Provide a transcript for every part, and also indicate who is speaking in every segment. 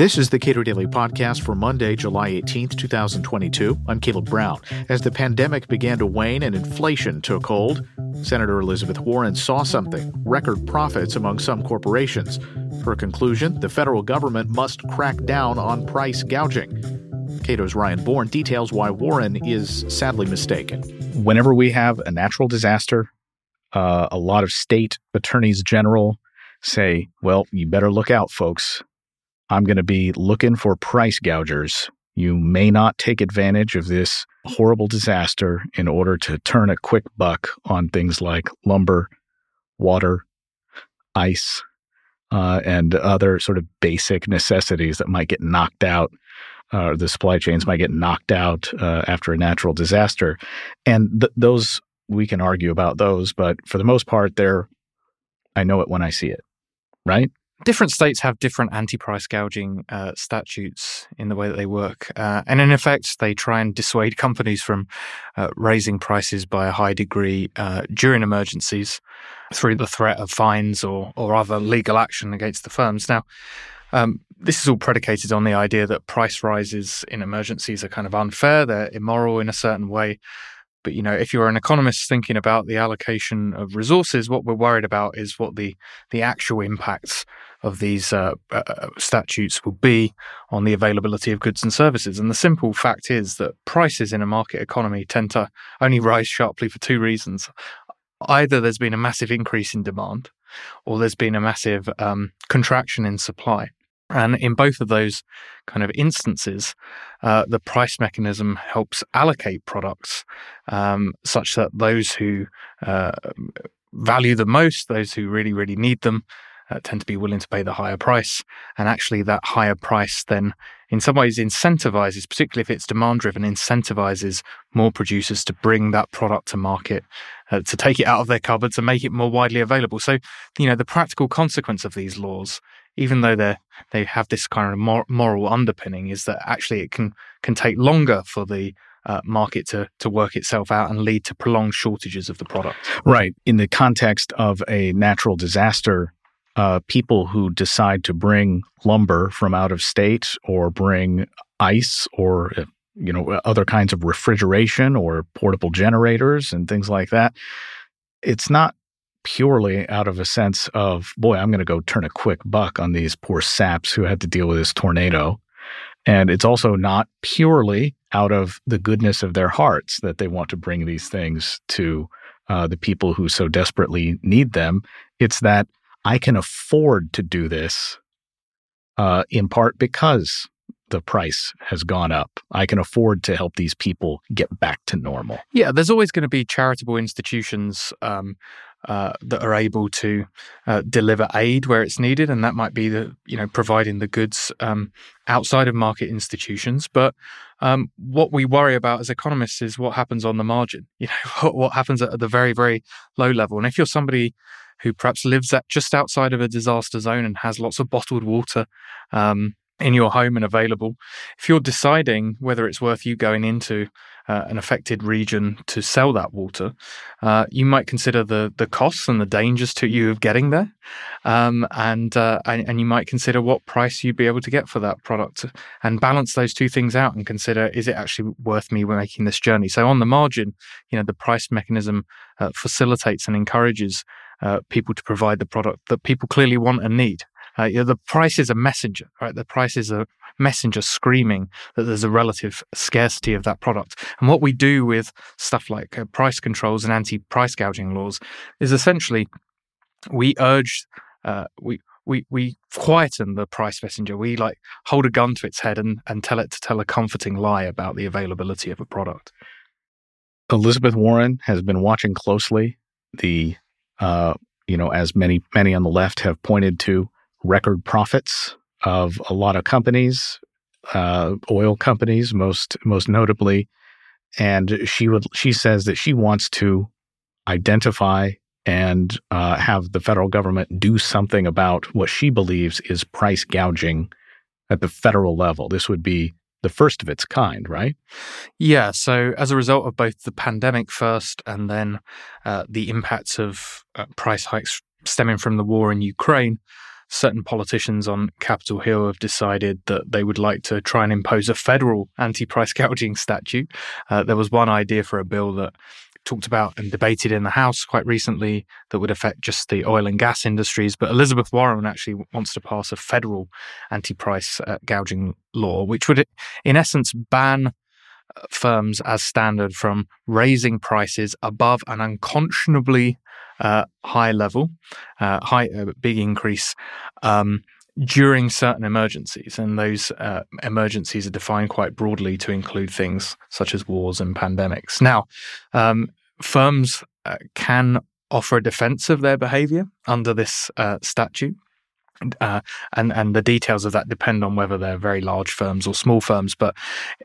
Speaker 1: This is the Cato Daily Podcast for Monday, July 18th, 2022. I'm Caleb Brown. As the pandemic began to wane and inflation took hold, Senator Elizabeth Warren saw something record profits among some corporations. Her conclusion the federal government must crack down on price gouging. Cato's Ryan Bourne details why Warren is sadly mistaken.
Speaker 2: Whenever we have a natural disaster, uh, a lot of state attorneys general say, well, you better look out, folks. I'm going to be looking for price gougers. You may not take advantage of this horrible disaster in order to turn a quick buck on things like lumber, water, ice, uh, and other sort of basic necessities that might get knocked out. Uh, the supply chains might get knocked out uh, after a natural disaster. And th- those, we can argue about those, but for the most part, they're, I know it when I see it, right?
Speaker 3: different states have different anti-price gouging uh, statutes in the way that they work, uh, and in effect, they try and dissuade companies from uh, raising prices by a high degree uh, during emergencies through the threat of fines or or other legal action against the firms. Now. Um, this is all predicated on the idea that price rises in emergencies are kind of unfair, they're immoral in a certain way. But you know, if you're an economist thinking about the allocation of resources, what we're worried about is what the the actual impacts of these uh, uh, uh, statutes will be on the availability of goods and services. And the simple fact is that prices in a market economy tend to only rise sharply for two reasons. Either there's been a massive increase in demand, or there's been a massive um, contraction in supply. And in both of those kind of instances, uh, the price mechanism helps allocate products um, such that those who uh, value them most, those who really, really need them, uh, tend to be willing to pay the higher price. And actually, that higher price then, in some ways, incentivizes, particularly if it's demand driven, incentivizes more producers to bring that product to market, uh, to take it out of their cupboards and make it more widely available. So, you know, the practical consequence of these laws, even though they they have this kind of mor- moral underpinning, is that actually it can can take longer for the uh, market to to work itself out and lead to prolonged shortages of the product.
Speaker 2: Right. In the context of a natural disaster, uh, people who decide to bring lumber from out of state or bring ice or uh, you know other kinds of refrigeration or portable generators and things like that it's not purely out of a sense of boy i'm going to go turn a quick buck on these poor saps who had to deal with this tornado and it's also not purely out of the goodness of their hearts that they want to bring these things to uh, the people who so desperately need them it's that I can afford to do this uh, in part because the price has gone up. I can afford to help these people get back to normal.
Speaker 3: Yeah, there's always going to be charitable institutions um, uh, that are able to uh, deliver aid where it's needed, and that might be the you know providing the goods um, outside of market institutions. But um, what we worry about as economists is what happens on the margin. You know what, what happens at the very very low level. And if you're somebody who perhaps lives at just outside of a disaster zone and has lots of bottled water um, in your home and available. If you're deciding whether it's worth you going into uh, an affected region to sell that water, uh, you might consider the the costs and the dangers to you of getting there, um, and, uh, and, and you might consider what price you'd be able to get for that product, and balance those two things out and consider is it actually worth me making this journey. So on the margin, you know the price mechanism uh, facilitates and encourages uh, people to provide the product that people clearly want and need. Uh, you know, the price is a messenger, right? The price is a messenger screaming that there's a relative scarcity of that product. And what we do with stuff like uh, price controls and anti-price gouging laws is essentially we urge, uh, we we we quieten the price messenger. We like hold a gun to its head and and tell it to tell a comforting lie about the availability of a product.
Speaker 2: Elizabeth Warren has been watching closely the uh, you know, as many many on the left have pointed to, record profits of a lot of companies, uh, oil companies most most notably, and she would she says that she wants to identify and uh, have the federal government do something about what she believes is price gouging at the federal level. This would be the first of its kind, right?
Speaker 3: Yeah. So, as a result of both the pandemic first and then uh, the impacts of uh, price hikes stemming from the war in Ukraine, certain politicians on Capitol Hill have decided that they would like to try and impose a federal anti price gouging statute. Uh, there was one idea for a bill that talked about and debated in the House quite recently that would affect just the oil and gas industries. But Elizabeth Warren actually wants to pass a federal anti price uh, gouging law, which would, in essence, ban uh, firms as standard from raising prices above an unconscionably uh, high level, uh, high uh, big increase um, during certain emergencies, and those uh, emergencies are defined quite broadly to include things such as wars and pandemics. Now, um, firms uh, can offer a defense of their behavior under this statute. Uh, and and the details of that depend on whether they're very large firms or small firms. But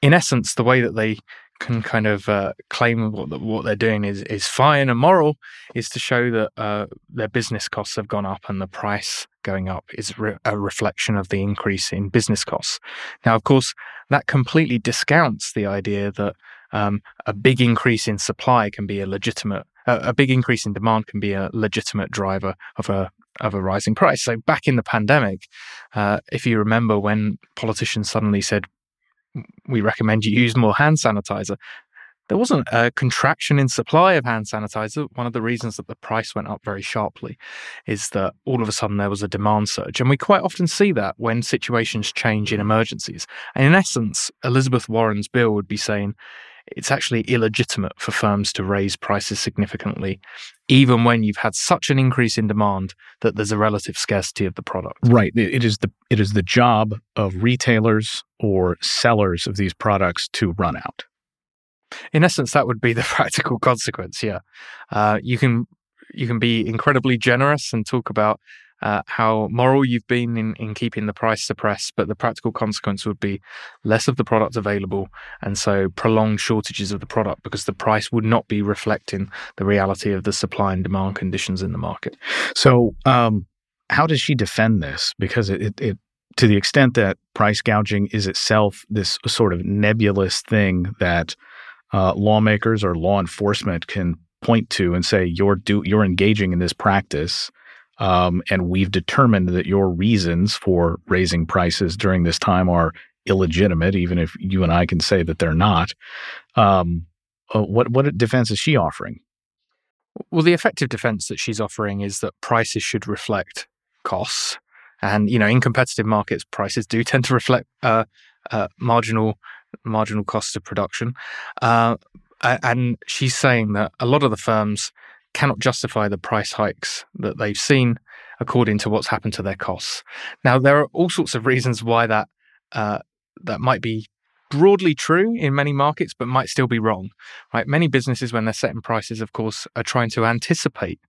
Speaker 3: in essence, the way that they can kind of uh, claim what what they're doing is is fine and moral is to show that uh, their business costs have gone up and the price going up is re- a reflection of the increase in business costs. Now, of course, that completely discounts the idea that um, a big increase in supply can be a legitimate uh, a big increase in demand can be a legitimate driver of a of a rising price. So back in the pandemic, uh, if you remember when politicians suddenly said we recommend you use more hand sanitizer. There wasn't a contraction in supply of hand sanitizer. One of the reasons that the price went up very sharply is that all of a sudden there was a demand surge. And we quite often see that when situations change in emergencies. And in essence, Elizabeth Warren's bill would be saying it's actually illegitimate for firms to raise prices significantly, even when you've had such an increase in demand that there's a relative scarcity of the product.
Speaker 2: Right. It is the it is the job of retailers or sellers of these products to run out.
Speaker 3: In essence, that would be the practical consequence. Yeah, uh, you can you can be incredibly generous and talk about uh, how moral you've been in, in keeping the price suppressed, but the practical consequence would be less of the product available, and so prolonged shortages of the product because the price would not be reflecting the reality of the supply and demand conditions in the market.
Speaker 2: So, um, how does she defend this? Because it, it, it to the extent that price gouging is itself this sort of nebulous thing that uh, lawmakers or law enforcement can point to and say you're do you're engaging in this practice um, and we've determined that your reasons for raising prices during this time are illegitimate, even if you and I can say that they're not. Um, uh, what what defense is she offering?
Speaker 3: Well, the effective defense that she's offering is that prices should reflect costs, and you know, in competitive markets, prices do tend to reflect uh, uh, marginal marginal costs of production. Uh, and she's saying that a lot of the firms cannot justify the price hikes that they've seen according to what's happened to their costs. Now, there are all sorts of reasons why that uh, that might be broadly true in many markets, but might still be wrong. Right? Many businesses, when they're setting prices, of course, are trying to anticipate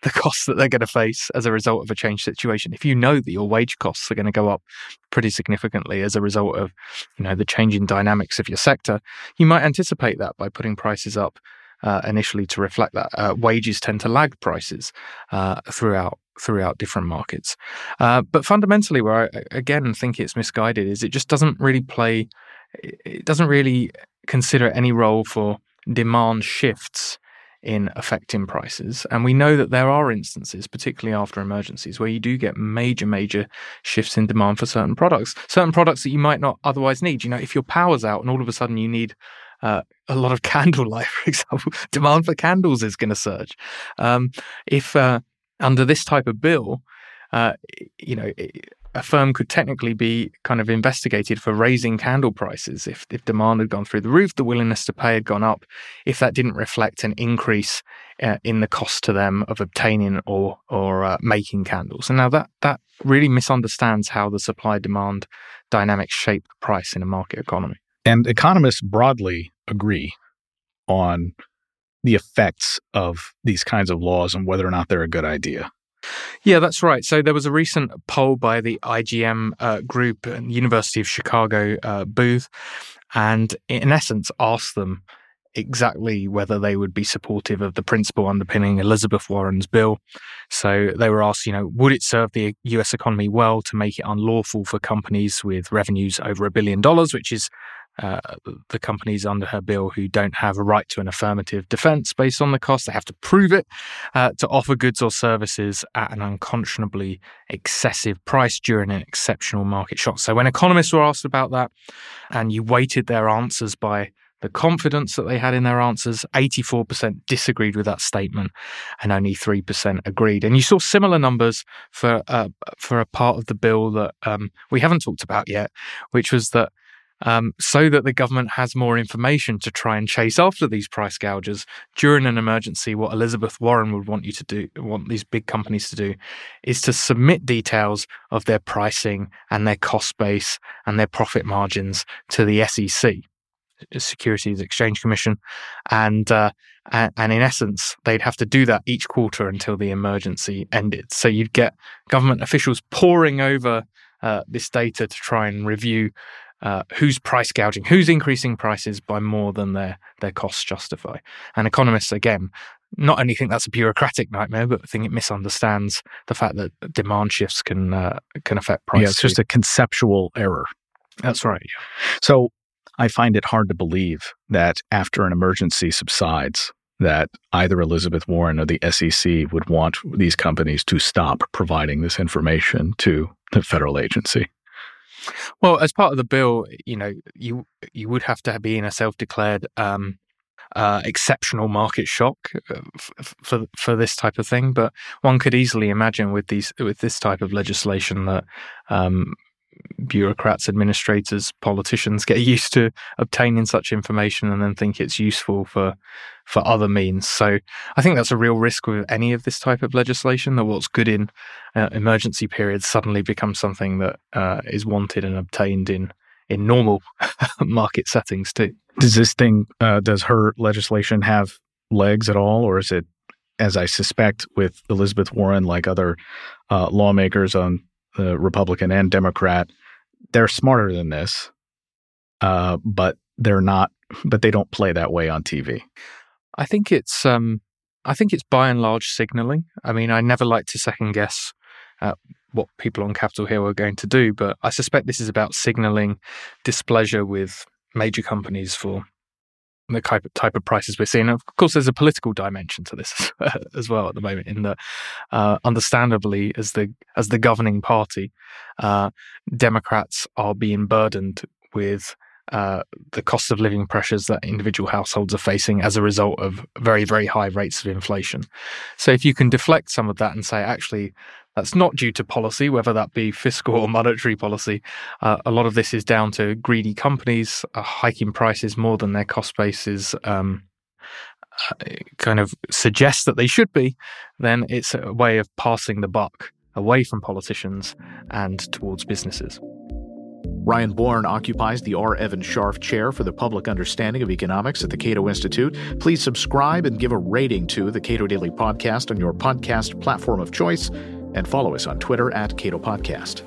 Speaker 3: the costs that they're going to face as a result of a changed situation. If you know that your wage costs are going to go up pretty significantly as a result of, you know, the changing dynamics of your sector, you might anticipate that by putting prices up uh, initially to reflect that. Uh, wages tend to lag prices uh, throughout throughout different markets. Uh, but fundamentally, where I again think it's misguided is it just doesn't really play. It doesn't really consider any role for demand shifts in affecting prices. And we know that there are instances, particularly after emergencies, where you do get major, major shifts in demand for certain products, certain products that you might not otherwise need. You know, if your power's out and all of a sudden you need uh, a lot of candle light, for example, demand for candles is going to surge. Um, if uh, under this type of bill, uh, you know, a firm could technically be kind of investigated for raising candle prices if, if demand had gone through the roof, the willingness to pay had gone up, if that didn't reflect an increase uh, in the cost to them of obtaining or or uh, making candles. And now that that really misunderstands how the supply demand dynamics shape the price in a market economy.
Speaker 2: And economists broadly agree on the effects of these kinds of laws and whether or not they're a good idea.
Speaker 3: Yeah, that's right. So there was a recent poll by the IGM uh, group and University of Chicago uh, booth, and in essence asked them exactly whether they would be supportive of the principle underpinning Elizabeth Warren's bill. So they were asked, you know, would it serve the US economy well to make it unlawful for companies with revenues over a billion dollars, which is uh, the companies under her bill who don't have a right to an affirmative defense based on the cost. They have to prove it uh, to offer goods or services at an unconscionably excessive price during an exceptional market shock. So, when economists were asked about that and you weighted their answers by the confidence that they had in their answers, 84% disagreed with that statement and only 3% agreed. And you saw similar numbers for, uh, for a part of the bill that um, we haven't talked about yet, which was that um, so that the government has more information to try and chase after these price gougers during an emergency. What Elizabeth Warren would want you to do, want these big companies to do, is to submit details of their pricing and their cost base and their profit margins to the SEC. Securities Exchange Commission, and, uh, and in essence, they'd have to do that each quarter until the emergency ended. So you'd get government officials poring over uh, this data to try and review uh, who's price gouging, who's increasing prices by more than their their costs justify. And economists, again, not only think that's a bureaucratic nightmare, but think it misunderstands the fact that demand shifts can uh, can affect prices.
Speaker 2: Yeah, it's just a conceptual error.
Speaker 3: That's right. Yeah.
Speaker 2: So I find it hard to believe that after an emergency subsides, that either Elizabeth Warren or the SEC would want these companies to stop providing this information to the federal agency.
Speaker 3: Well, as part of the bill, you know, you you would have to be in a self-declared um, uh, exceptional market shock uh, f- for for this type of thing. But one could easily imagine with these with this type of legislation that um, bureaucrats, administrators, politicians get used to obtaining such information and then think it's useful for for other means. So I think that's a real risk with any of this type of legislation that what's good in uh, emergency periods suddenly becomes something that uh, is wanted and obtained in in normal market settings too.
Speaker 2: Does this thing uh, does her legislation have legs at all, or is it, as I suspect, with Elizabeth Warren, like other uh, lawmakers on the Republican and Democrat, they're smarter than this, uh, but they're not. But they don't play that way on TV.
Speaker 3: I think it's um, I think it's by and large signaling. I mean, I never like to second guess uh, what people on Capitol Hill are going to do, but I suspect this is about signaling displeasure with major companies for the type of, type of prices we're seeing. Of course, there's a political dimension to this as well at the moment. In that, uh, understandably, as the as the governing party, uh, Democrats are being burdened with uh, the cost of living pressures that individual households are facing as a result of very, very high rates of inflation. So, if you can deflect some of that and say, actually, that's not due to policy, whether that be fiscal or monetary policy. Uh, a lot of this is down to greedy companies uh, hiking prices more than their cost bases um, uh, kind of suggest that they should be. Then it's a way of passing the buck away from politicians and towards businesses.
Speaker 1: Ryan Bourne occupies the R. Evan Scharf Chair for the Public Understanding of Economics at the Cato Institute. Please subscribe and give a rating to the Cato Daily Podcast on your podcast platform of choice and follow us on Twitter at Cato Podcast.